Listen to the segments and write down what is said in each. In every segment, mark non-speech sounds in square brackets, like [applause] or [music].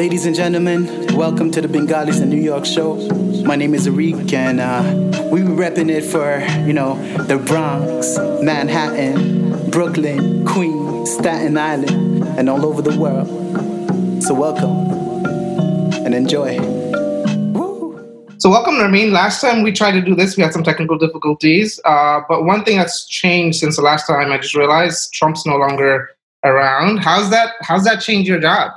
Ladies and gentlemen, welcome to the Bengalis in New York show. My name is Arik, and uh, we be repping it for, you know, the Bronx, Manhattan, Brooklyn, Queens, Staten Island, and all over the world. So welcome and enjoy. So welcome, Nermeen. Last time we tried to do this, we had some technical difficulties. Uh, but one thing that's changed since the last time, I just realized Trump's no longer around. How's that? How's that change your job?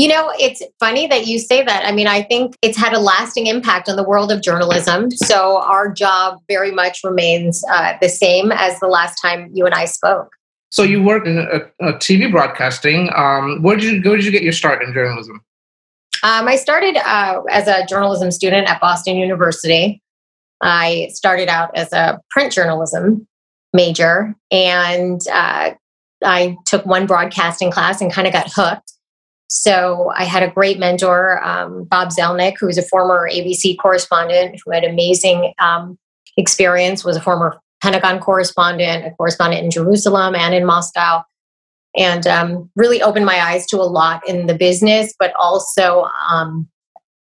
You know, it's funny that you say that. I mean, I think it's had a lasting impact on the world of journalism. So our job very much remains uh, the same as the last time you and I spoke. So you worked in a, a TV broadcasting. Um, where did you where did you get your start in journalism? Um, I started uh, as a journalism student at Boston University. I started out as a print journalism major, and uh, I took one broadcasting class and kind of got hooked. So I had a great mentor, um, Bob Zelnick, who was a former ABC correspondent who had amazing um, experience, was a former Pentagon correspondent, a correspondent in Jerusalem and in Moscow, and um, really opened my eyes to a lot in the business, but also, um,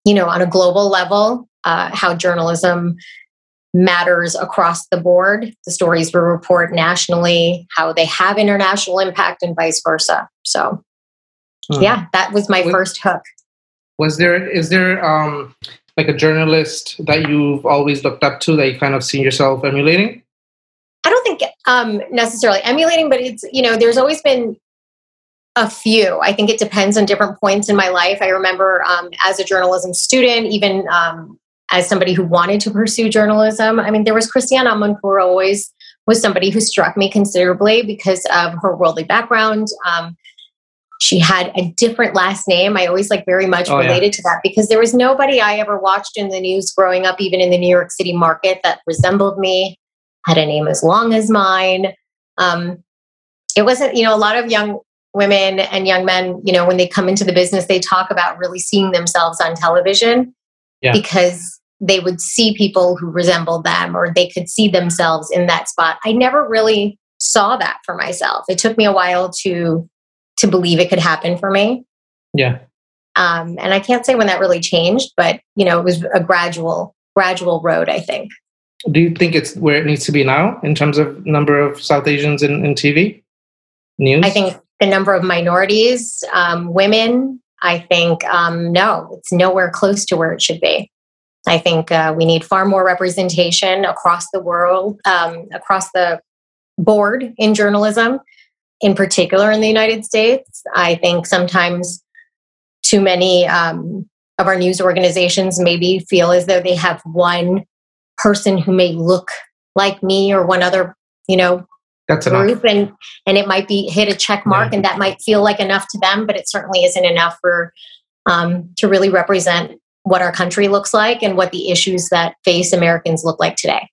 you know, on a global level, uh, how journalism matters across the board. The stories we report nationally, how they have international impact, and vice versa. So, hmm. yeah, that was my was, first hook. Was there is there um, like a journalist that you've always looked up to that you kind of see yourself emulating? I don't think um, necessarily emulating, but it's you know, there's always been a few. I think it depends on different points in my life. I remember um, as a journalism student, even um, as somebody who wanted to pursue journalism. I mean, there was Christiane Amanpour always was somebody who struck me considerably because of her worldly background. Um, she had a different last name. I always like very much oh, related yeah. to that because there was nobody I ever watched in the news growing up, even in the New York City market, that resembled me, had a name as long as mine. Um, it wasn't, you know, a lot of young women and young men, you know, when they come into the business, they talk about really seeing themselves on television yeah. because they would see people who resembled them or they could see themselves in that spot. I never really saw that for myself. It took me a while to to believe it could happen for me. Yeah. Um, and I can't say when that really changed, but you know, it was a gradual, gradual road, I think. Do you think it's where it needs to be now in terms of number of South Asians in, in TV news? I think the number of minorities, um, women, I think um, no, it's nowhere close to where it should be. I think uh, we need far more representation across the world, um, across the board in journalism, in particular in the United States. I think sometimes too many um, of our news organizations maybe feel as though they have one person who may look like me or one other, you know, that's group, enough. and and it might be hit a check mark, yeah. and that might feel like enough to them, but it certainly isn't enough for um, to really represent what our country looks like and what the issues that face Americans look like today.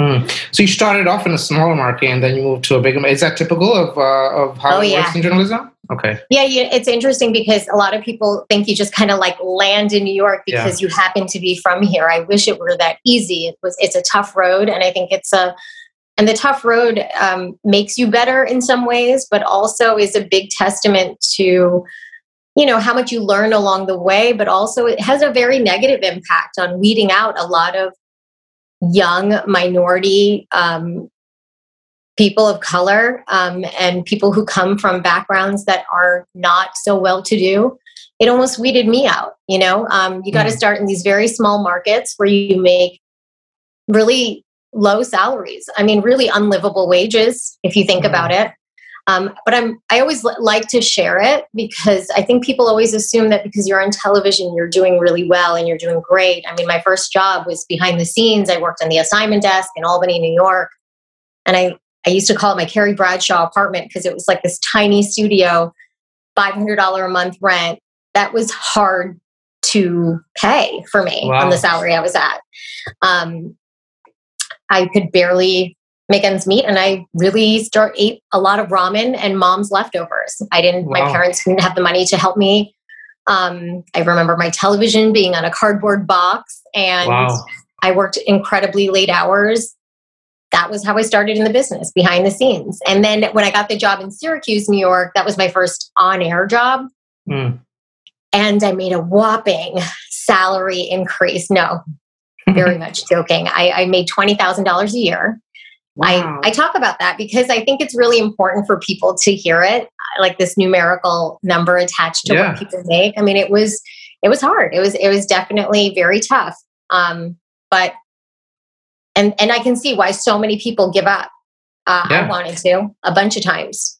Mm. So you started off in a smaller market and then you moved to a bigger. Is that typical of uh, of how oh, it yeah. works in journalism? Okay. Yeah, yeah, it's interesting because a lot of people think you just kind of like land in New York because yeah. you happen to be from here. I wish it were that easy. It was. It's a tough road, and I think it's a. And the tough road um, makes you better in some ways, but also is a big testament to you know how much you learn along the way but also it has a very negative impact on weeding out a lot of young minority um, people of color um, and people who come from backgrounds that are not so well to do it almost weeded me out you know um, you got to mm. start in these very small markets where you make really low salaries i mean really unlivable wages if you think mm. about it um, but I'm I always like to share it because I think people always assume that because you're on television you're doing really well and you're doing great. I mean, my first job was behind the scenes. I worked on the assignment desk in Albany, New York, and I I used to call it my Carrie Bradshaw apartment because it was like this tiny studio, five hundred dollar a month rent. That was hard to pay for me wow. on the salary I was at. Um, I could barely make ends meet and i really start ate a lot of ramen and mom's leftovers i didn't wow. my parents didn't have the money to help me um, i remember my television being on a cardboard box and wow. i worked incredibly late hours that was how i started in the business behind the scenes and then when i got the job in syracuse new york that was my first on-air job mm. and I made a whopping salary increase. No, [laughs] very much joking. I, I made $20,000 a year. Wow. I, I talk about that because I think it's really important for people to hear it, like this numerical number attached to yeah. what people make. I mean, it was it was hard. It was it was definitely very tough. Um, but and and I can see why so many people give up. Uh, yeah. I wanted to a bunch of times,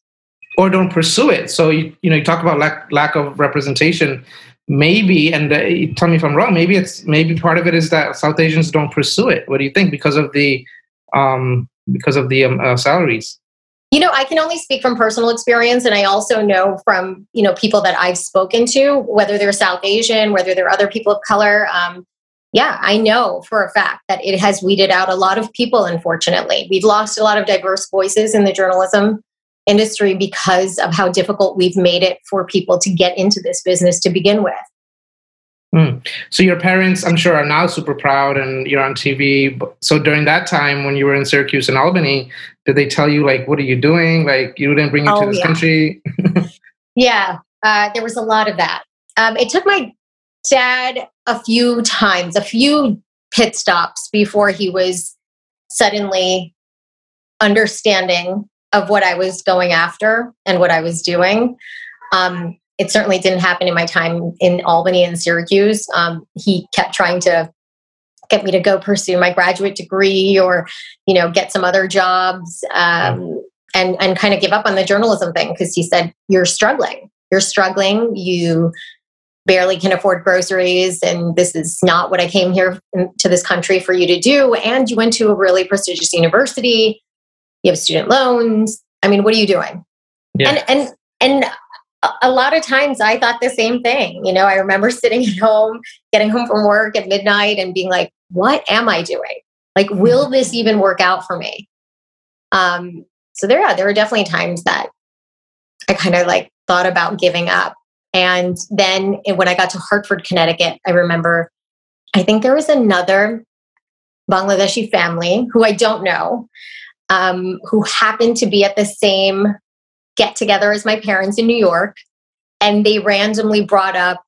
or don't pursue it. So you you know you talk about lack lack of representation maybe and uh, tell me if i'm wrong maybe it's maybe part of it is that south asians don't pursue it what do you think because of the um because of the um, uh, salaries you know i can only speak from personal experience and i also know from you know people that i've spoken to whether they're south asian whether they're other people of color um, yeah i know for a fact that it has weeded out a lot of people unfortunately we've lost a lot of diverse voices in the journalism industry because of how difficult we've made it for people to get into this business to begin with. Mm. So your parents, I'm sure, are now super proud, and you're on TV. So during that time, when you were in Syracuse and Albany, did they tell you like, "What are you doing? Like, you didn't bring you oh, to this yeah. country"? [laughs] yeah, uh, there was a lot of that. Um, it took my dad a few times, a few pit stops before he was suddenly understanding of what I was going after and what I was doing. Um, it certainly didn't happen in my time in Albany and Syracuse. Um, he kept trying to get me to go pursue my graduate degree or, you know, get some other jobs um, and and kind of give up on the journalism thing because he said you're struggling. You're struggling. You barely can afford groceries and this is not what i came here to this country for you to do and you went to a really prestigious university you have student loans. I mean, what are you doing? Yeah. And and and a lot of times I thought the same thing. You know, I remember [laughs] sitting at home, getting home from work at midnight and being like, what am I doing? Like, will mm-hmm. this even work out for me? Um, so there are there were definitely times that I kind of like thought about giving up. And then when I got to Hartford, Connecticut, I remember I think there was another Bangladeshi family who I don't know um, who happened to be at the same get together as my parents in New York. And they randomly brought up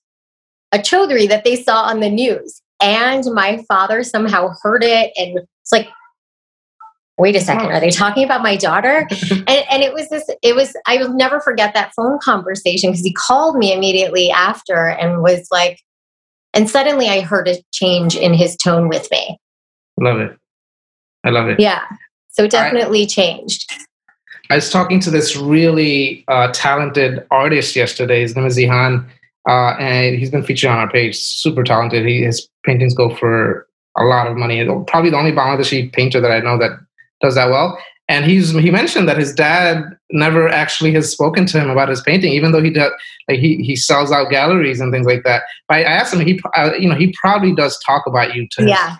a Chaudhry that they saw on the news. And my father somehow heard it and it's like, wait a second, are they talking about my daughter? [laughs] and, and it was this, it was, I will never forget that phone conversation because he called me immediately after and was like, and suddenly I heard a change in his tone with me. Love it. I love it. Yeah. So definitely I, changed. I was talking to this really uh, talented artist yesterday. His name is Zihan, uh, and he's been featured on our page. Super talented. He, his paintings go for a lot of money. Probably the only Bangladeshi painter that I know that does that well. And he's he mentioned that his dad never actually has spoken to him about his painting, even though he does like he he sells out galleries and things like that. But I asked him, he uh, you know he probably does talk about you to yeah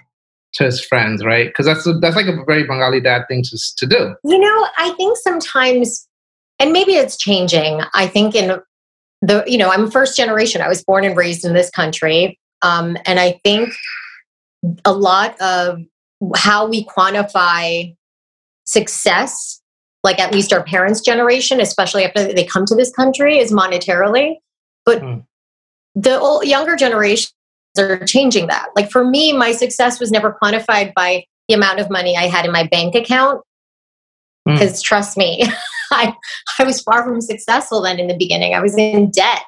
to his friends, right? Because that's that's like a very Bengali dad thing to to do. You know, I think sometimes, and maybe it's changing. I think in the you know I'm first generation. I was born and raised in this country, um, and I think a lot of how we quantify success, like at least our parents' generation, especially after they come to this country, is monetarily. But mm. the old, younger generation are changing that. Like for me, my success was never quantified by the amount of money I had in my bank account. Because mm. trust me, [laughs] I, I was far from successful then in the beginning. I was in debt.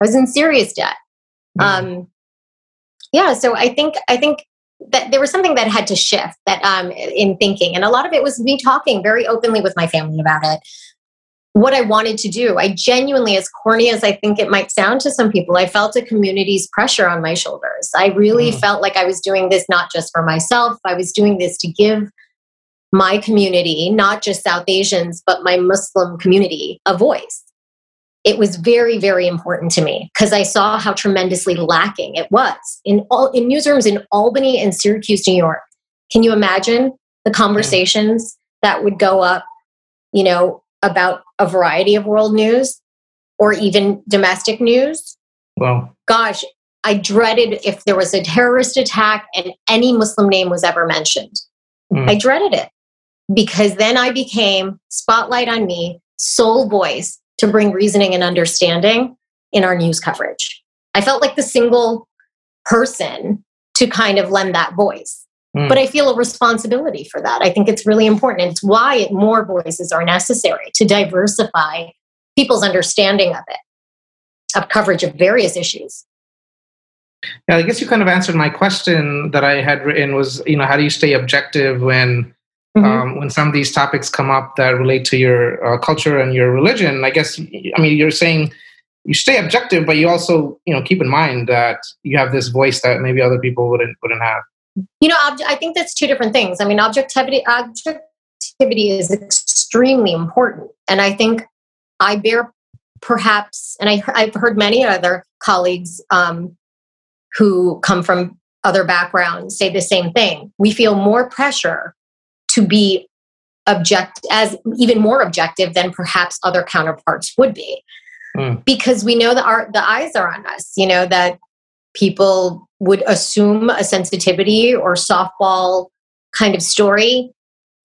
I was in serious debt. Mm. Um, yeah, so I think I think that there was something that had to shift that um, in thinking, and a lot of it was me talking very openly with my family about it what I wanted to do. I genuinely, as corny as I think it might sound to some people, I felt a community's pressure on my shoulders. I really mm. felt like I was doing this not just for myself, I was doing this to give my community, not just South Asians, but my Muslim community, a voice. It was very, very important to me because I saw how tremendously lacking it was in all in newsrooms in Albany and Syracuse, New York. Can you imagine the conversations mm. that would go up, you know, about a variety of world news or even domestic news. Well, gosh, I dreaded if there was a terrorist attack and any Muslim name was ever mentioned. Mm. I dreaded it because then I became spotlight on me, sole voice to bring reasoning and understanding in our news coverage. I felt like the single person to kind of lend that voice. Mm. But I feel a responsibility for that. I think it's really important. It's why more voices are necessary to diversify people's understanding of it, of coverage of various issues. Yeah, I guess you kind of answered my question that I had written was, you know, how do you stay objective when mm-hmm. um, when some of these topics come up that relate to your uh, culture and your religion? I guess, I mean, you're saying you stay objective, but you also, you know, keep in mind that you have this voice that maybe other people wouldn't wouldn't have. You know, ob- I think that's two different things. I mean, objectivity objectivity is extremely important, and I think I bear perhaps, and I, I've heard many other colleagues um, who come from other backgrounds say the same thing. We feel more pressure to be object as even more objective than perhaps other counterparts would be. Mm. Because we know that our the eyes are on us, you know, that people would assume a sensitivity or softball kind of story.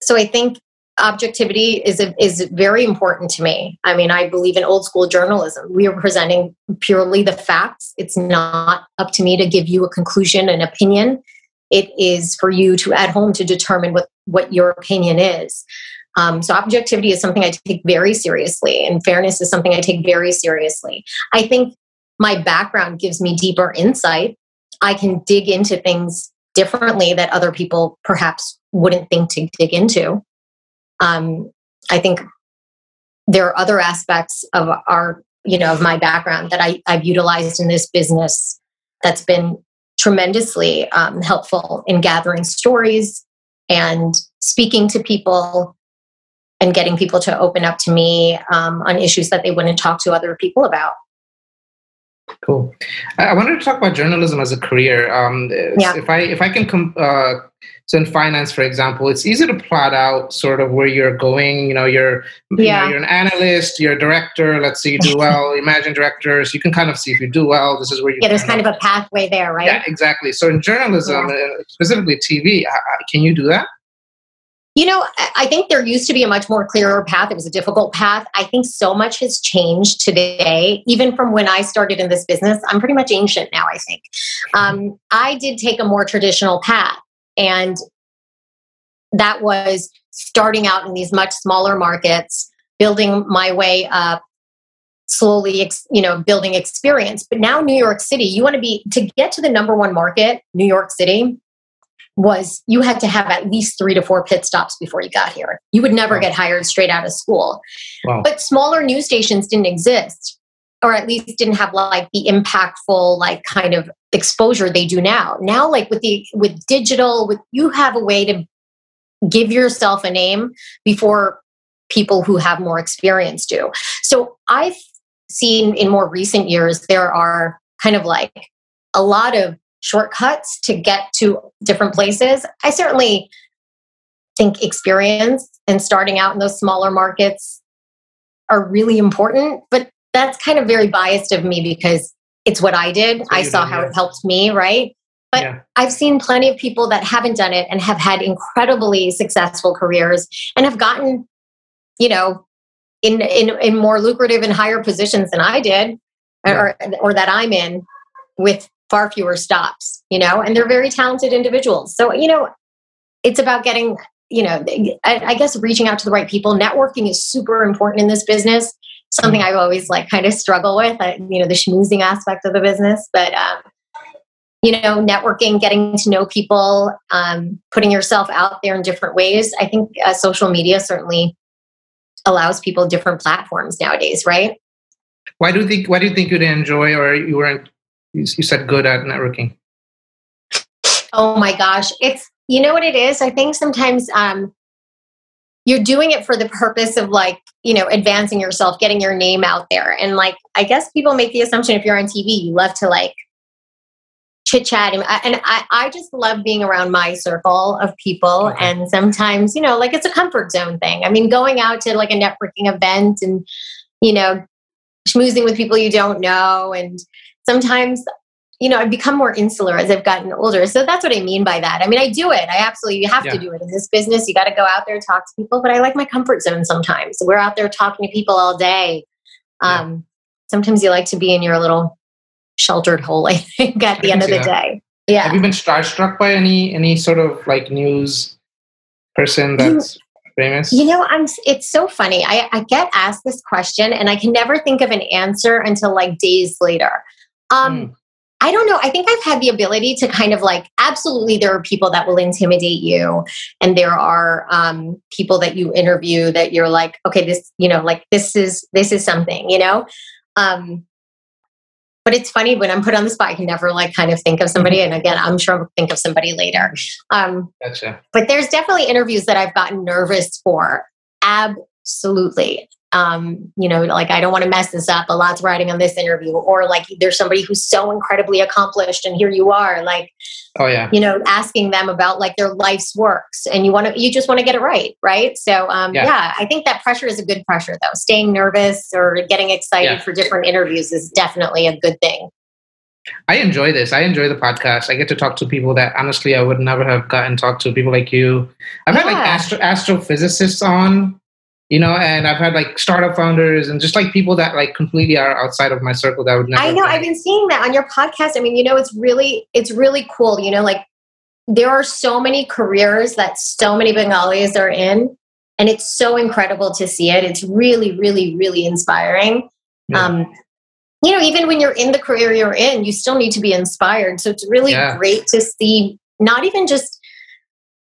So I think objectivity is a, is very important to me. I mean, I believe in old school journalism. We are presenting purely the facts. It's not up to me to give you a conclusion and opinion. It is for you to at home to determine what what your opinion is. Um, so objectivity is something I take very seriously, and fairness is something I take very seriously. I think my background gives me deeper insight. I can dig into things differently that other people perhaps wouldn't think to dig into. Um, I think there are other aspects of our, you know, of my background that I, I've utilized in this business that's been tremendously um, helpful in gathering stories and speaking to people and getting people to open up to me um, on issues that they wouldn't talk to other people about. Cool. I wanted to talk about journalism as a career. Um, yeah. If I if I can com- uh, so in finance, for example, it's easy to plot out sort of where you're going. You know, you're yeah. you know, you're an analyst, you're a director. Let's say you do well. [laughs] Imagine directors. You can kind of see if you do well. This is where you. Yeah, there's kind of a pathway there, right? Yeah, exactly. So in journalism, yeah. Uh, specifically TV, can you do that? You know, I think there used to be a much more clearer path. It was a difficult path. I think so much has changed today, even from when I started in this business. I'm pretty much ancient now, I think. Um, I did take a more traditional path, and that was starting out in these much smaller markets, building my way up slowly you know building experience but now new york city you want to be to get to the number one market new york city was you had to have at least three to four pit stops before you got here. You would never wow. get hired straight out of school. Wow. But smaller news stations didn't exist, or at least didn't have like the impactful, like kind of exposure they do now. Now, like with the with digital, with you have a way to give yourself a name before people who have more experience do. So I've seen in more recent years there are kind of like a lot of shortcuts to get to different places. I certainly think experience and starting out in those smaller markets are really important, but that's kind of very biased of me because it's what I did. I saw how yeah. it helped me, right? But yeah. I've seen plenty of people that haven't done it and have had incredibly successful careers and have gotten, you know, in in, in more lucrative and higher positions than I did yeah. or or that I'm in with far fewer stops, you know, and they're very talented individuals. So, you know, it's about getting, you know, I, guess reaching out to the right people. Networking is super important in this business. Something I've always like kind of struggle with, uh, you know, the schmoozing aspect of the business. But, um, you know, networking, getting to know people, um, putting yourself out there in different ways. I think uh, social media certainly allows people different platforms nowadays, right? Why do you think? Why do you think you'd enjoy, or you weren't you, you said good at networking. Oh my gosh. It's, you know what it is? I think sometimes um, you're doing it for the purpose of like, you know, advancing yourself, getting your name out there. And like, I guess people make the assumption if you're on TV, you love to like chit chat. And, and I, I just love being around my circle of people. Okay. And sometimes, you know, like it's a comfort zone thing. I mean, going out to like a networking event and, you know, schmoozing with people you don't know and sometimes you know, I've become more insular as I've gotten older. So that's what I mean by that. I mean, I do it. I absolutely you have yeah. to do it in this business. You got to go out there and talk to people, but I like my comfort zone sometimes. We're out there talking to people all day. Um, yeah. Sometimes you like to be in your little sheltered hole, [laughs] I think, at the end of the day. Yeah. Have you been starstruck by any any sort of like news person that's you, famous? You know, I'm. It's so funny. I, I get asked this question, and I can never think of an answer until like days later. Um, mm. I don't know. I think I've had the ability to kind of like, absolutely, there are people that will intimidate you. And there are um, people that you interview that you're like, okay, this, you know, like this is, this is something, you know? Um, but it's funny when I'm put on the spot, I can never like kind of think of somebody. And again, I'm sure I'll think of somebody later. Um, gotcha. But there's definitely interviews that I've gotten nervous for. Absolutely um, you know, like I don't want to mess this up. A lot's riding on this interview, or like there's somebody who's so incredibly accomplished, and here you are, like, oh yeah, you know, asking them about like their life's works, and you want to, you just want to get it right, right? So, um, yeah. yeah. I think that pressure is a good pressure, though. Staying nervous or getting excited yeah. for different interviews is definitely a good thing. I enjoy this. I enjoy the podcast. I get to talk to people that honestly I would never have gotten talk to. People like you. I've yeah. had like astro- astrophysicists on you know and i've had like startup founders and just like people that like completely are outside of my circle that would never i know. I've been seeing that on your podcast. I mean you know it's really it's really cool you know like there are so many careers that so many bengalis are in and it's so incredible to see it. It's really really really inspiring. Yeah. um you know even when you're in the career you're in you still need to be inspired. So it's really yeah. great to see not even just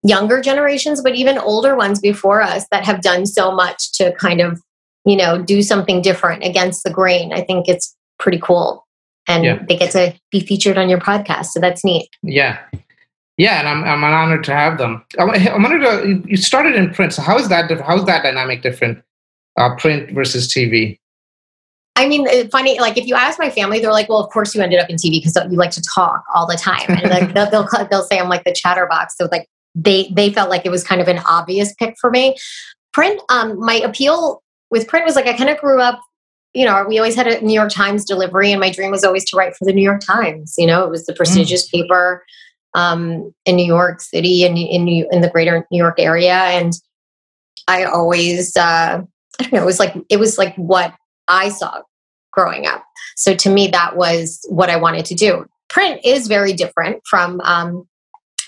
younger generations, but even older ones before us that have done so much to kind of, you know, do something different against the grain. I think it's pretty cool. And yeah. they get to be featured on your podcast. So that's neat. Yeah. Yeah, and I'm I'm honored to have them. I wanted to. You started in print, so how is that? How is that dynamic different? Uh, print versus TV. I mean, funny. Like if you ask my family, they're like, "Well, of course you ended up in TV because you like to talk all the time." And like, [laughs] they'll, they'll they'll say I'm like the chatterbox. So like they they felt like it was kind of an obvious pick for me. Print, um, my appeal with print was like I kind of grew up. You know, we always had a New York Times delivery, and my dream was always to write for the New York Times. You know, it was the prestigious mm. paper um, in New York City and in, in, in the greater New York area, and I always, uh, I don't know, it was like it was like what I saw growing up. So to me, that was what I wanted to do. Print is very different from um,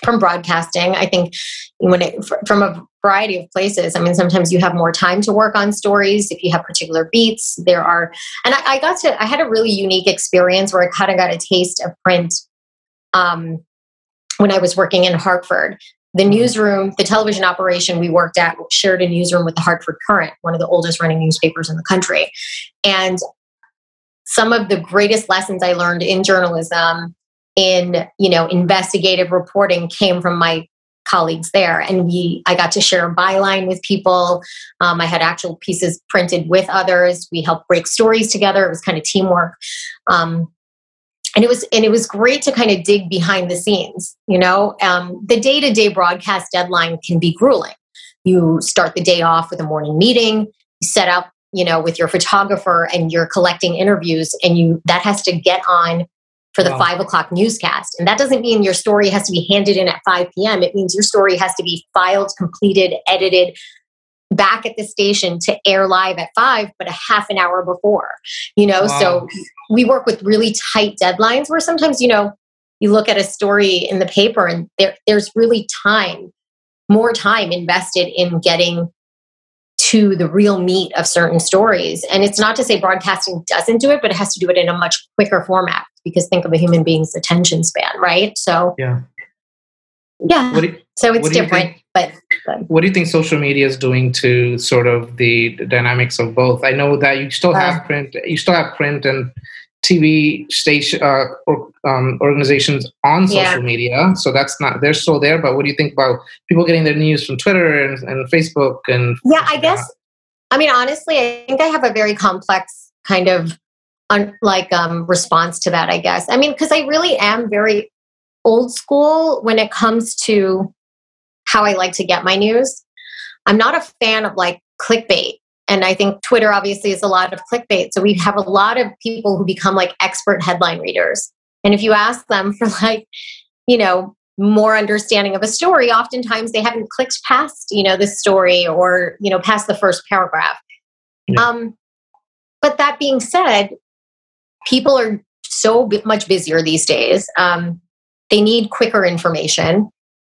from broadcasting. I think when it from a variety of places. I mean, sometimes you have more time to work on stories if you have particular beats. There are, and I, I got to. I had a really unique experience where I kind of got a taste of print um, when I was working in Hartford. The mm-hmm. newsroom, the television operation we worked at shared a newsroom with the Hartford Courant, one of the oldest running newspapers in the country. And some of the greatest lessons I learned in journalism in you know investigative reporting came from my colleagues there. And we i got to share a byline with people. Um, i had actual pieces printed with others. We helped break stories together. It was kind of teamwork. Um, and it was and it was great to kind of dig behind the scenes you know? Um, the day-to-day broadcast deadline can be grueling. You start the day off with a morning meeting you set up you know with your photographer and you're collecting interviews and you that has to get on for the wow. five o'clock newscast. And that doesn't mean your story has to be handed in at 5 p.m. It means your story has to be filed, completed, edited back at the station to air live at five, but a half an hour before, you know? Wow. So we work with really tight deadlines where sometimes, you know, you look at a story in the paper and there, there's really time, more time invested in getting to the real meat of certain stories. And it's not to say broadcasting doesn't do it, but it has to do it in a much quicker format because think of a human being's attention span, right? So, yeah. Yeah. You, so it's different, think, but, but, What do you think social media is doing to sort of the, dynamics of both? I know that you still have uh, print, you still have print and TV station uh, or, um, organizations on social yeah. media. So that's not they're still there. But what do you think about people getting their news from Twitter and, and Facebook and? Yeah, I guess. I mean, honestly, I think I have a very complex kind of un, like um, response to that. I guess. I mean, because I really am very old school when it comes to how I like to get my news. I'm not a fan of like clickbait and I think Twitter obviously is a lot of clickbait. So we have a lot of people who become like expert headline readers. And if you ask them for like, you know, more understanding of a story, oftentimes they haven't clicked past, you know, the story or, you know, past the first paragraph. Yeah. Um, but that being said, people are so much busier these days. Um, they need quicker information.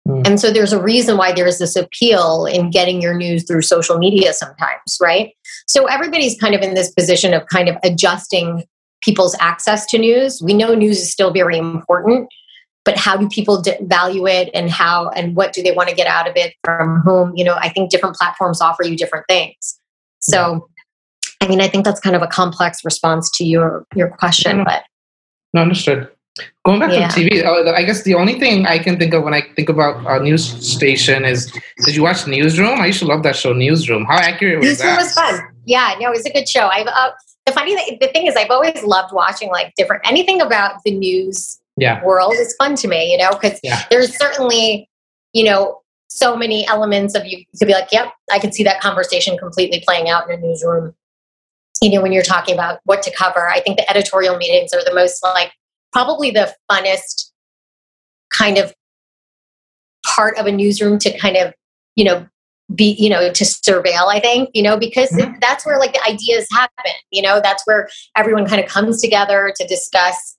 Mm. And so there's a reason why there's this appeal in getting your news through social media sometimes, right? So everybody's kind of in this position of kind of adjusting people's access to news. We know news is still very important, but how do people d- value it and how and what do they want to get out of it from whom? You know, I think different platforms offer you different things. So, I mean, I think that's kind of a complex response to your your question, but no, understood. Going back yeah. to TV, uh, I guess the only thing I can think of when I think about a news station is did you watch Newsroom? I used to love that show, Newsroom. How accurate was Newsroom that? Newsroom was fun. Yeah, no, it was a good show. I've uh, the funny thing, the thing is, I've always loved watching like different anything about the news yeah. world is fun to me. You know, because yeah. there's certainly you know so many elements of you to be like, yep, I could see that conversation completely playing out in a newsroom. You know, when you're talking about what to cover, I think the editorial meetings are the most like probably the funnest kind of part of a newsroom to kind of, you know, be, you know, to surveil, I think, you know, because mm-hmm. that's where like the ideas happen, you know, that's where everyone kind of comes together to discuss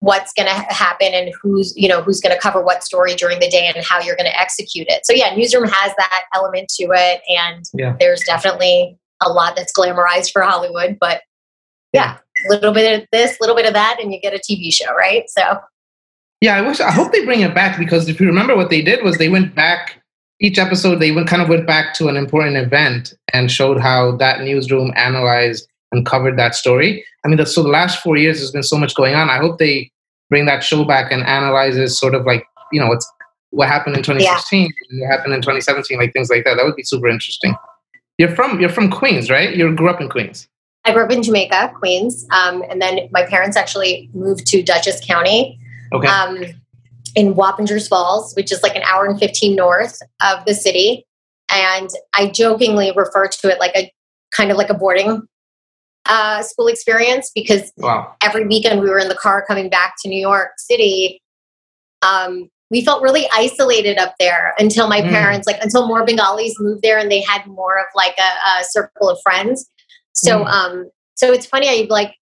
what's going to happen and who's you know who's going to cover what story during the day and how you're going to execute it so yeah newsroom has that element to it and yeah. there's definitely a lot that's glamorized for hollywood but yeah a little bit of this, a little bit of that, and you get a TV show, right? So, yeah, I wish, I hope they bring it back because if you remember what they did was they went back each episode. They went kind of went back to an important event and showed how that newsroom analyzed and covered that story. I mean, so the last four years has been so much going on. I hope they bring that show back and analyzes sort of like you know what's what happened in 2016 yeah. what happened in 2017 like things like that that would be super interesting you're from you're from queens right you grew up in queens I grew up in Jamaica, Queens, um, and then my parents actually moved to Dutchess County, okay. um, in Wappingers Falls, which is like an hour and fifteen north of the city. And I jokingly refer to it like a kind of like a boarding uh, school experience because wow. every weekend we were in the car coming back to New York City. Um, we felt really isolated up there until my mm. parents, like until more Bengalis moved there and they had more of like a, a circle of friends. So, mm. um, so it's funny. I like,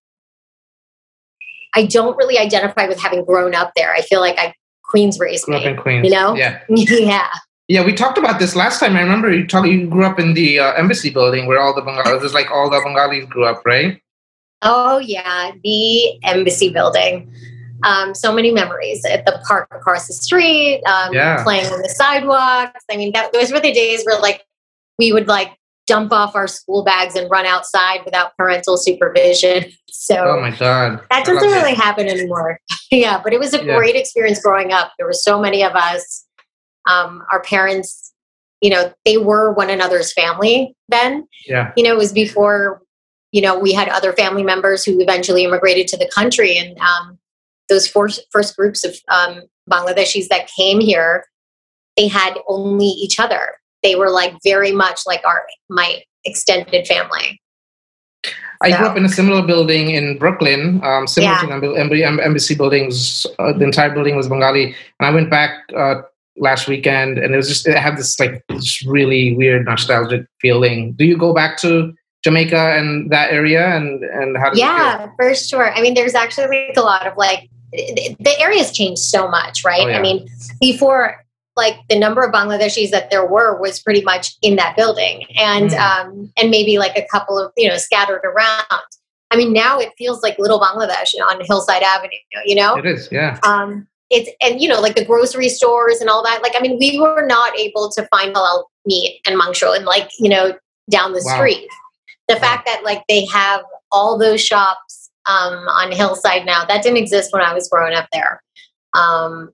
I don't really identify with having grown up there. I feel like I Queens raised grew me. Up in Queens, you know? Yeah, [laughs] yeah. Yeah, we talked about this last time. I remember you talk. You grew up in the uh, embassy building where all the Bengalis, was like all the Bengalis grew up, right? Oh yeah, the embassy building. Um, so many memories at the park across the street, um, yeah. playing on the sidewalks. I mean, that, those were the days where like we would like dump off our school bags and run outside without parental supervision. [laughs] So, oh my god, that doesn't really it. happen anymore. [laughs] yeah, but it was a yeah. great experience growing up. There were so many of us. Um, our parents, you know, they were one another's family then. Yeah, you know, it was before. You know, we had other family members who eventually immigrated to the country, and um, those first first groups of um, Bangladeshis that came here, they had only each other they were like very much like our my extended family. I so. grew up in a similar building in Brooklyn, um, similar yeah. to embassy buildings. Uh, the entire building was Bengali, and I went back uh, last weekend, and it was just it had this like this really weird nostalgic feeling. Do you go back to Jamaica and that area, and and how? yeah, for sure. I mean, there's actually like a lot of like the area's changed so much, right? Oh, yeah. I mean, before like the number of Bangladeshis that there were was pretty much in that building, and mm. um, and maybe like a couple of you know scattered around. I mean, now it feels like little Bangladesh on Hillside Avenue. You know, it is, yeah. Um, it's and you know like the grocery stores and all that. Like, I mean, we were not able to find halal meat and mangsho and like you know down the wow. street. The wow. fact that like they have all those shops um, on Hillside now that didn't exist when I was growing up there. Um,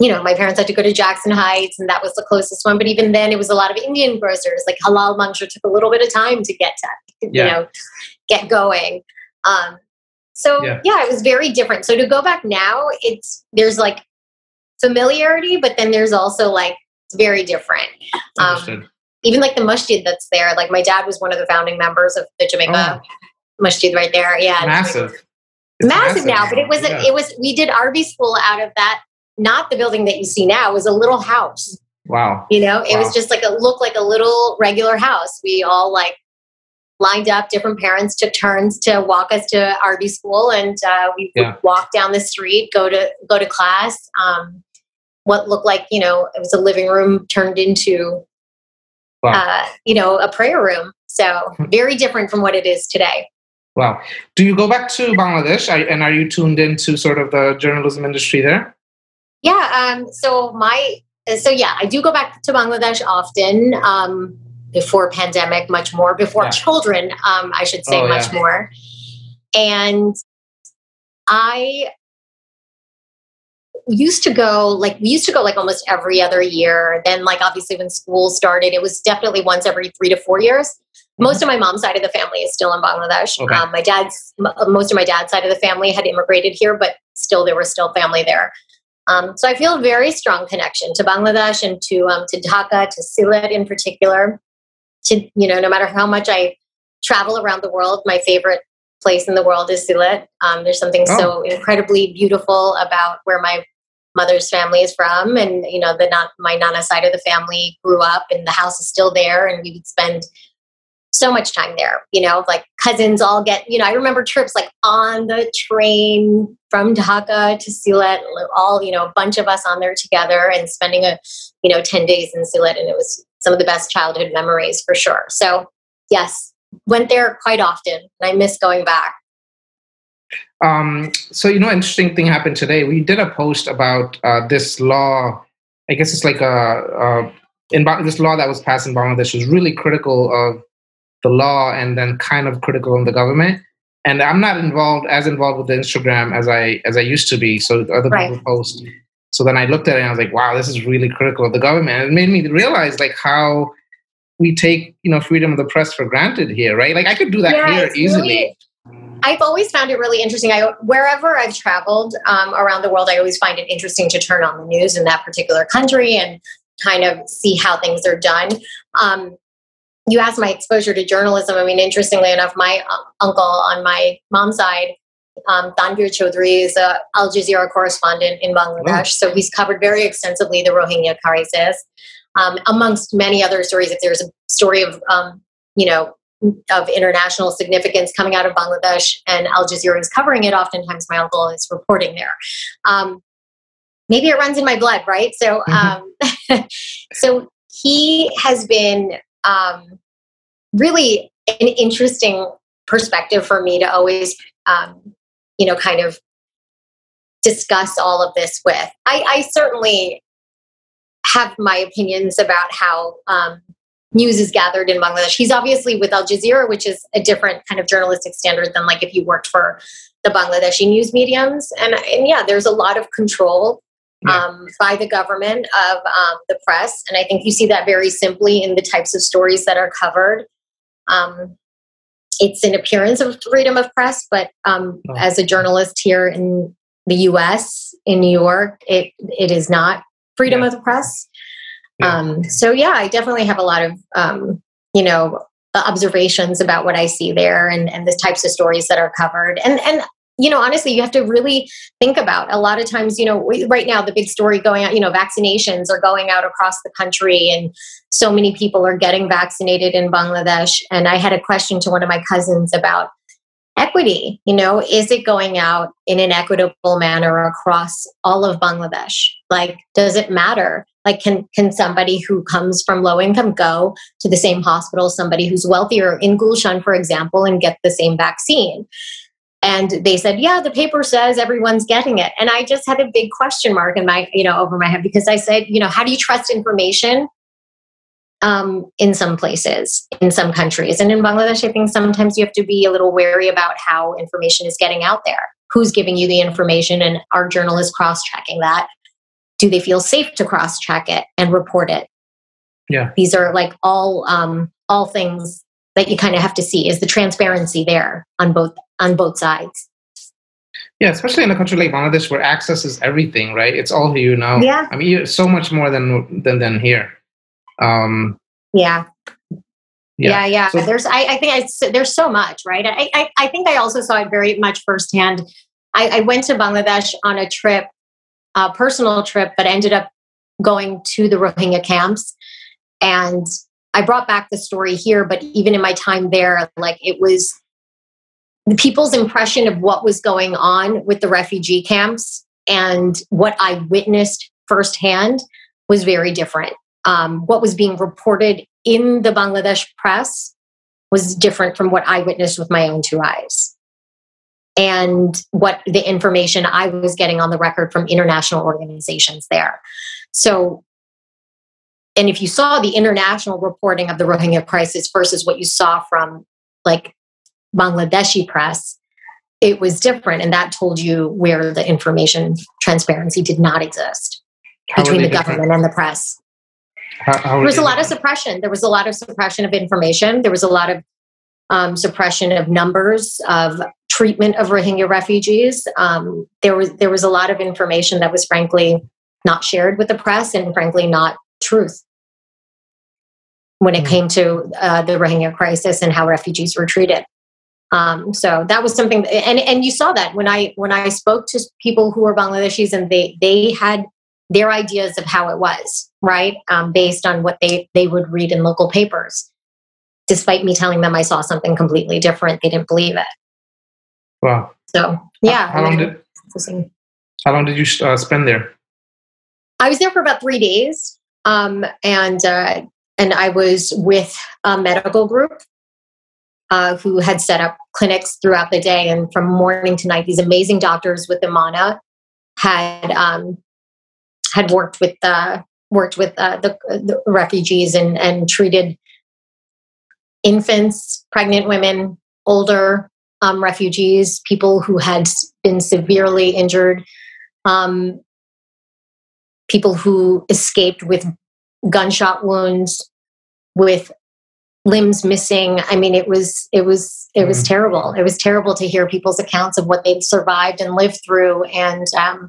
you know, my parents had to go to Jackson Heights, and that was the closest one. But even then, it was a lot of Indian grocers. Like halal mangsho took a little bit of time to get to, yeah. you know, get going. Um, so yeah. yeah, it was very different. So to go back now, it's there's like familiarity, but then there's also like it's very different. Um, even like the masjid that's there. Like my dad was one of the founding members of the Jamaica oh. Masjid right there. Yeah, massive. Massive, massive, now, but it was yeah. it was we did RV school out of that not the building that you see now. It was a little house. Wow. You know, it wow. was just like a look like a little regular house. We all like lined up. Different parents took turns to walk us to RV school, and uh, we yeah. would walk down the street, go to go to class. Um, what looked like you know it was a living room turned into wow. uh, you know a prayer room. So hmm. very different from what it is today. Wow. Do you go back to Bangladesh and are you tuned into sort of the journalism industry there? Yeah. Um, so my so yeah, I do go back to Bangladesh often. Um, before pandemic, much more before yeah. children, um, I should say, oh, much yeah. more. And I used to go like we used to go like almost every other year. Then like obviously when school started, it was definitely once every three to four years. Most of my mom's side of the family is still in Bangladesh. Okay. Um, my dad's most of my dad's side of the family had immigrated here, but still there was still family there. Um, so I feel a very strong connection to Bangladesh and to um, to Dhaka, to Sylhet in particular. To you know, no matter how much I travel around the world, my favorite place in the world is Sylhet. Um, there's something oh. so incredibly beautiful about where my mother's family is from, and you know, the not my nana side of the family grew up, and the house is still there, and we would spend so much time there, you know, like cousins all get, you know, I remember trips like on the train from Dhaka to Sylhet, all, you know, a bunch of us on there together and spending a, you know, 10 days in Sylhet. And it was some of the best childhood memories for sure. So, yes, went there quite often and I miss going back. Um, so, you know, interesting thing happened today. We did a post about uh, this law. I guess it's like a, a in this law that was passed in Bangladesh was really critical of the law and then kind of critical of the government. And I'm not involved as involved with the Instagram as I as I used to be. So other right. people post. So then I looked at it and I was like, wow, this is really critical of the government. And it made me realize like how we take, you know, freedom of the press for granted here, right? Like I could do that yeah, here easily. Really, I've always found it really interesting. I wherever I've traveled um, around the world, I always find it interesting to turn on the news in that particular country and kind of see how things are done. Um, you asked my exposure to journalism. I mean, interestingly enough, my uh, uncle on my mom's side, um, Tanvir Chaudhry, is a Al Jazeera correspondent in Bangladesh. Oh. So he's covered very extensively the Rohingya crisis, um, amongst many other stories. If there's a story of, um, you know, of international significance coming out of Bangladesh, and Al Jazeera is covering it, oftentimes my uncle is reporting there. Um, maybe it runs in my blood, right? So, mm-hmm. Um, [laughs] so he has been um, really an interesting perspective for me to always, um, you know, kind of discuss all of this with. I, I certainly have my opinions about how um, news is gathered in Bangladesh. He's obviously with Al Jazeera, which is a different kind of journalistic standard than like if you worked for the Bangladeshi news mediums. And, and yeah, there's a lot of control um, by the government of um, the press. And I think you see that very simply in the types of stories that are covered. Um, it's an appearance of freedom of press, but um, oh. as a journalist here in the US, in New York, it, it is not freedom yeah. of the press. Yeah. Um, so, yeah, I definitely have a lot of, um, you know, observations about what I see there and, and the types of stories that are covered. And, and you know, honestly, you have to really think about a lot of times, you know, right now, the big story going out, you know, vaccinations are going out across the country and so many people are getting vaccinated in Bangladesh. And I had a question to one of my cousins about equity. You know, is it going out in an equitable manner across all of Bangladesh? Like, does it matter? Like, can, can somebody who comes from low income go to the same hospital, somebody who's wealthier in Gulshan, for example, and get the same vaccine? And they said yeah the paper says everyone's getting it. And i just had a big question mark in my you know over my head because i said you know how do you trust information um, in some places in some countries? And in bangladesh i think sometimes you have to be a little wary about how information is getting out there. Who's giving you the information? And are journalists cross-checking that? Do they feel safe to cross-check it and report it? Yeah. These are like all um, all things that you kind of have to see. Is the transparency there on both on both sides. Yeah, especially in a country like Bangladesh where access is everything, right? It's all you know. Yeah. I mean, so much more than than than here. Um, yeah. Yeah, yeah. yeah. So, there's, I, I think I, there's so much, right? I, I, I think I also saw it very much firsthand. I, I went to Bangladesh on a trip, a personal trip, but ended up going to the Rohingya camps. And I brought back the story here, but even in my time there, like it was people's impression of what was going on with the refugee camps and what I witnessed firsthand was very different. Um, what was being reported in the Bangladesh press was different from what I witnessed with my own two eyes. And what the information I was getting on the record from international organizations there. So, and if you saw the international reporting of the Rohingya crisis versus what you saw from like Bangladeshi press, it was different. And that told you where the information transparency did not exist how between the different? government and the press. How, how there was a lot of suppression. There was a lot of suppression of information. There was a lot of um, suppression of numbers of treatment of Rohingya refugees. Um, there was there was a lot of information that was frankly not shared with the press and frankly not truth when it mm. came to uh, the Rohingya crisis and how refugees were treated. Um, so that was something, and and you saw that when I when I spoke to people who were Bangladeshis and they they had their ideas of how it was right um, based on what they they would read in local papers. Despite me telling them I saw something completely different, they didn't believe it. Wow. So yeah. How, how long did how long did you uh, spend there? I was there for about three days, um, and uh, and I was with a medical group uh, who had set up clinics throughout the day and from morning to night. These amazing doctors with Imana had um, had worked with uh, worked with uh, the, the, refugees and and treated infants, pregnant women, older um, refugees, people who had been severely injured, um, people who escaped with gunshot wounds, with limbs missing. I mean it was it was it was mm. terrible. It was terrible to hear people's accounts of what they'd survived and lived through. And um,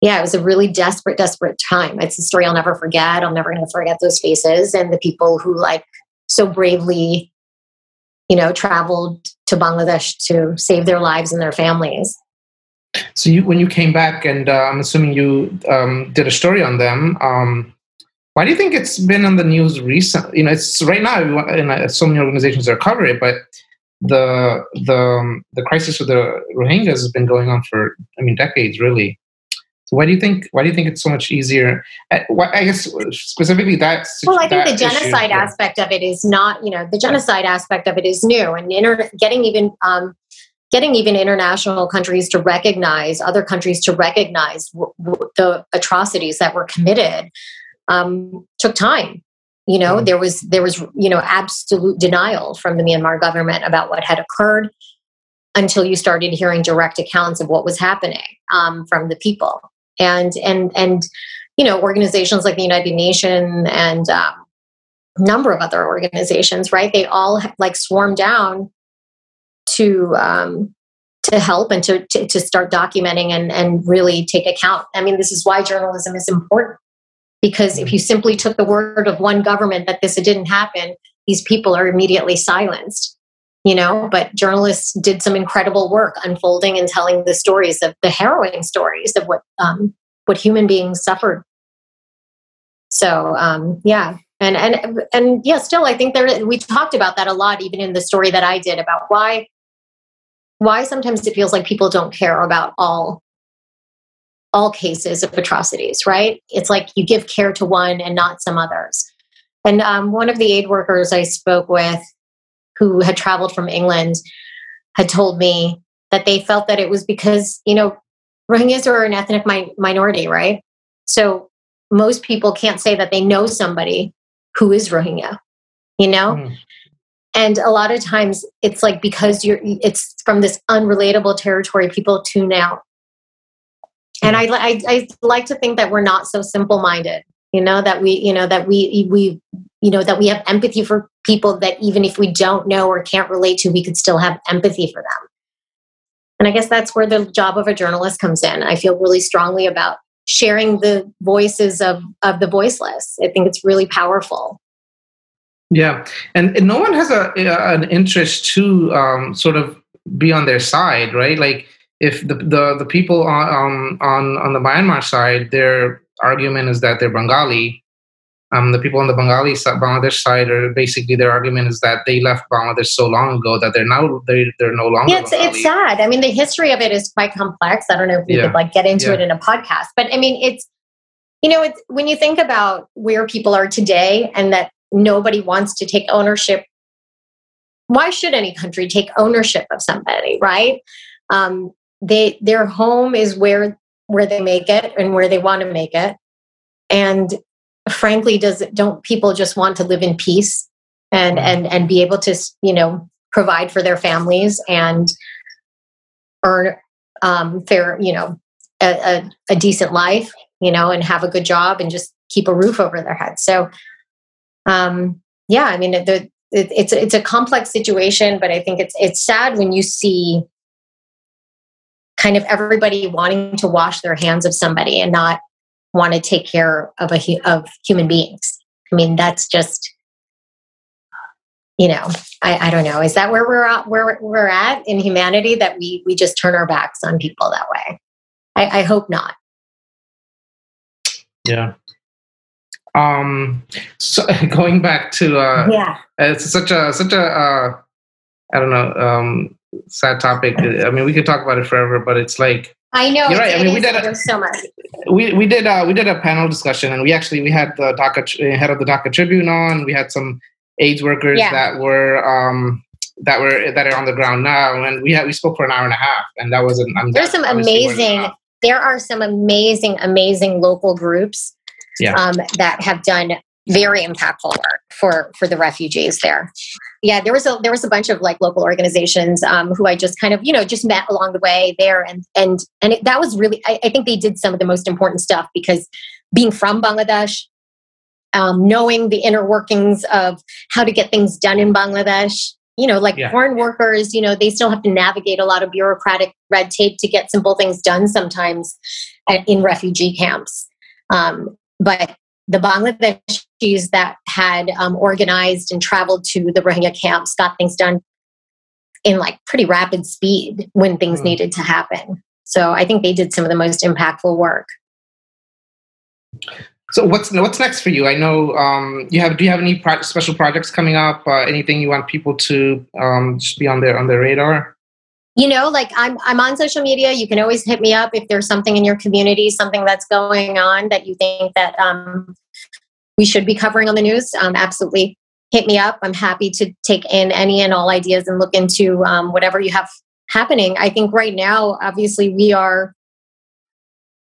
yeah it was a really desperate desperate time. It's a story i'll never forget. I'm never going to forget those faces and the people who like so bravely you know traveled to bangladesh to save their lives and their families. So you when you came back and uh, i'm assuming you um, did a story on them um, why do you think it's been on the news recently? You know, it's right now, and so many organizations are covering it, but the the um, the crisis with the Rohingyas has been going on for, I mean, decades, really. So why do you think? Why do you think it's so much easier? Uh, I guess specifically that. Well, I think the genocide issue, aspect yeah. of it is not. You know, the genocide aspect of it is new, and inter- getting even um, getting even international countries to recognize other countries to recognize w- w- the atrocities that were committed um, took time. You know, mm-hmm. there was there was you know absolute denial from the Myanmar government about what had occurred until you started hearing direct accounts of what was happening um, from the people and and and you know organizations like the United Nations and um, number of other organizations, right? They all like swarm down to um, to help and to, to, to start documenting and and really take account. I mean, this is why journalism is important because if you simply took the word of one government that this didn't happen, these people are immediately silenced. You know, but journalists did some incredible work unfolding and telling the stories of the harrowing stories of what um, what human beings suffered. So um, yeah, and and and yeah, still I think there we talked about that a lot, even in the story that I did about why why sometimes it feels like people don't care about all all cases of atrocities, right? It's like you give care to one and not some others. And um, one of the aid workers I spoke with who had traveled from England had told me that they felt that it was because, you know, Rohingyas are an ethnic mi- minority, right? So most people can't say that they know somebody who is Rohingya, you know? Mm. And a lot of times it's like because you're, it's from this unrelatable territory, people tune out and I, I, I like to think that we're not so simple minded you know that we you know that we we you know that we have empathy for people that even if we don't know or can't relate to we could still have empathy for them. And i guess that's where the job of a journalist comes in. I feel really strongly about sharing the voices of of the voiceless. I think it's really powerful. Yeah. And, and no one has a, an interest to um, sort of be on their side right? Like if the the, the people on, on on on the Myanmar side, their argument is that they're Bengali, um, the people on the Bengali side, Bangladesh side are basically their argument is that they left Bangladesh so long ago that they're now they they're no longer. Yeah, it's, it's sad. I mean, the history of it is quite complex. I don't know if we yeah. could like get into yeah. it in a podcast, but I mean, it's you know, it's when you think about where people are today and that nobody wants to take ownership. Why should any country take ownership of somebody, right? Um, they their home is where where they make it and where they want to make it, and frankly does don't people just want to live in peace and and and be able to you know provide for their families and earn um, fair you know a, a, a, decent life you know and have a good job and just keep a roof over their head. So um yeah i mean the, it, it's it's a complex situation but i think it's it's sad when you see kind of everybody wanting to wash their hands of somebody and not want to take care of a of human beings. I mean, that's just you know, I, I don't know. Is that where we're at, where we're at in humanity that we we just turn our backs on people that way? I, I hope not. Yeah. Um. So [laughs] going back to uh, yeah, it's such a such a uh, I don't know um sad topic. I mean, we could talk about it forever, but it's like I know. You're right. I mean, we did a, so much. We we did uh, we did a panel discussion, and we actually we had the Dhaka head of the Dhaka Tribune on. We had some AIDS workers yeah. that were um, that were that are on the ground now, and we had we spoke for an hour and a half, and that was an. I There's some amazing. There are some amazing, amazing local groups yeah. um, that have done very impactful work for for the refugees there yeah there was a there was a bunch of like local organizations um, who i just kind of you know just met along the way there and and and it, that was really I, I, think they did some of the most important stuff because being from bangladesh um, knowing the inner workings of how to get things done in bangladesh you know like yeah. foreign workers you know they still have to navigate a lot of bureaucratic red tape to get simple things done sometimes at, in refugee camps um, but the Bangladeshis that had um, organized and traveled to the Rohingya camps got things done in like pretty rapid speed when things mm. needed to happen. So I think they did some of the most impactful work. So what's what's next for you? I know um, you have. Do you have any pro- special projects coming up? Uh, anything you want people to um, just be on their on their radar? You know like i'm i'm on social media. You can always hit me up if there's something in your community something that's going on that you think that um, we should be covering on the news um, absolutely hit me up. I'm happy to take in any and all ideas and look into um, whatever you have happening. I think right now obviously we are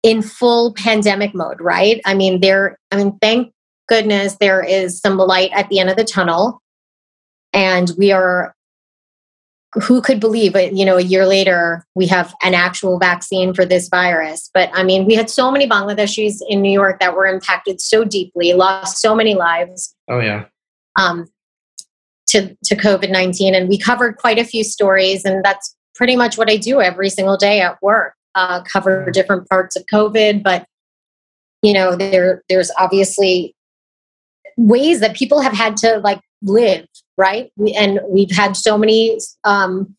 in full pandemic mode right? I mean there i mean thank goodness there is some light at the end of the tunnel and we are who could believe it you know a year later we have an actual vaccine for this virus. But i mean we had so many bangladeshis in new york that were impacted so deeply lost so many lives oh yeah. um, to to covid-19 and we covered quite a few stories and that's pretty much what i do every single day at work uh, cover different parts of covid. But you know there there's obviously ways that people have had to like live right? We, and we've had so many um,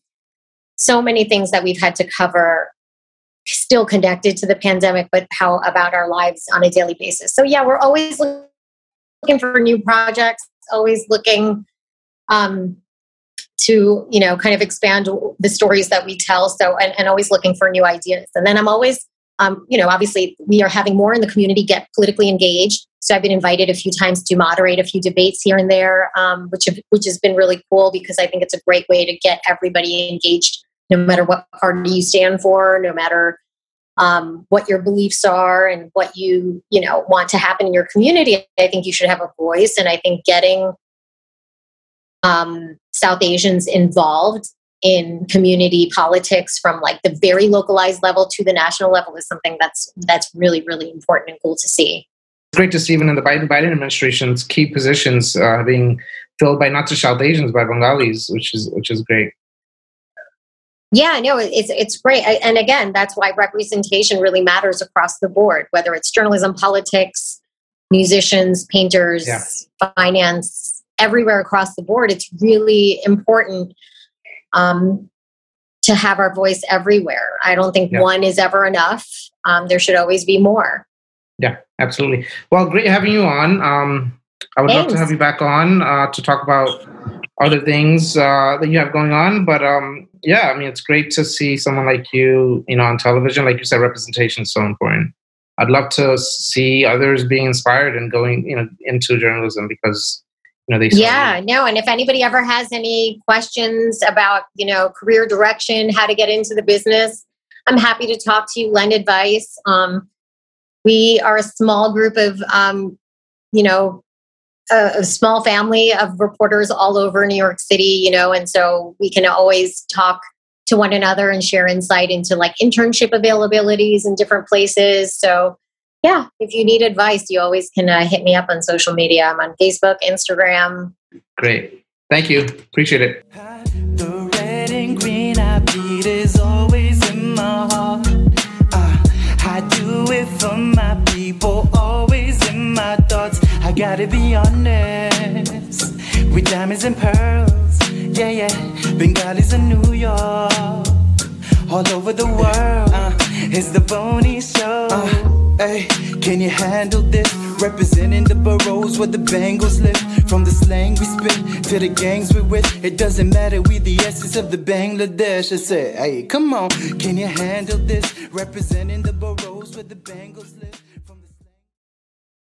so many things that we've had to cover still connected to the pandemic but how about our lives on a daily basis? So yeah we're always looking for new projects always looking um, to you know kind of expand the stories that we tell so and, and always looking for new ideas. And then i'm always um, you know obviously we are having more in the community get politically engaged so I've been invited a few times to moderate a few debates here and there, um, which have, which has been really cool because I think it's a great way to get everybody engaged, no matter what party you stand for, no matter um, what your beliefs are and what you you know want to happen in your community. I think you should have a voice, and I think getting um, South Asians involved in community politics from like the very localized level to the national level is something that's that's really really important and cool to see great to see even in the Biden Biden administration's key positions uh, being filled by not just South Asians, by Bengalis, which is which is great. Yeah, no, it's it's great, and again, that's why representation really matters across the board, whether it's journalism, politics, musicians, painters, yeah. finance, everywhere across the board. It's really important um, to have our voice everywhere. I don't think yeah. one is ever enough. Um, there should always be more. Yeah, absolutely. Well, great having you on. Um, I would Thanks. love to have you back on uh, to talk about other things uh, that you have going on. But um, yeah, I mean, it's great to see someone like you, you know, on television. Like you said, representation is so important. I'd love to see others being inspired and going, you know, into journalism because you know they. Yeah, no. And if anybody ever has any questions about, you know, career direction, how to get into the business, I'm happy to talk to you, lend advice. Um, we are a small group of, um, you know, a, a, small family of reporters all over New York City, you know, and so we can always talk to one another and share insight into like internship availabilities in different places. So, yeah, if you need advice, you always can uh, hit me up on social media. I'm on Facebook, Instagram. Great. Thank you. Appreciate it. Gotta be honest with diamonds and pearls. Yeah, yeah. Bengalis in New York, all over the world. Uh, it's the Boney Show. Uh, hey, can you handle this? Representing the boroughs where the Bengals live. From the slang we spit to the gangs we with. It doesn't matter, we the essence of the Bangladesh. I say, hey, come on, can you handle this? Representing the boroughs where the Bengals live.